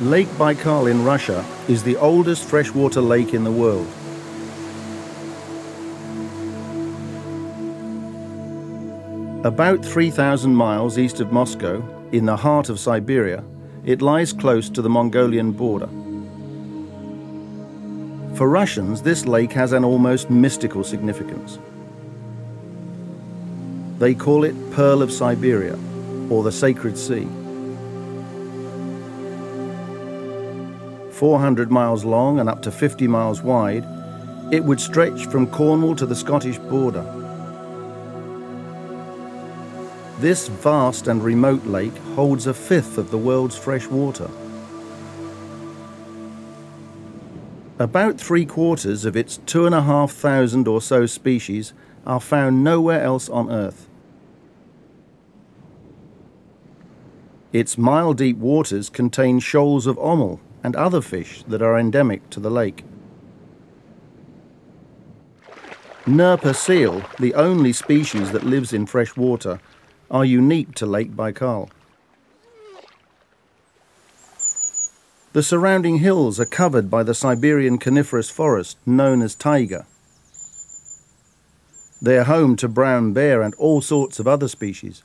Lake Baikal in Russia is the oldest freshwater lake in the world. About 3,000 miles east of Moscow, in the heart of Siberia, it lies close to the Mongolian border. For Russians, this lake has an almost mystical significance. They call it Pearl of Siberia, or the Sacred Sea. 400 miles long and up to 50 miles wide, it would stretch from Cornwall to the Scottish border. This vast and remote lake holds a fifth of the world's fresh water. About three quarters of its two and a half thousand or so species are found nowhere else on Earth. Its mile-deep waters contain shoals of omul and other fish that are endemic to the lake. Nerpa seal, the only species that lives in fresh water, are unique to Lake Baikal. The surrounding hills are covered by the Siberian coniferous forest known as taiga. They are home to brown bear and all sorts of other species.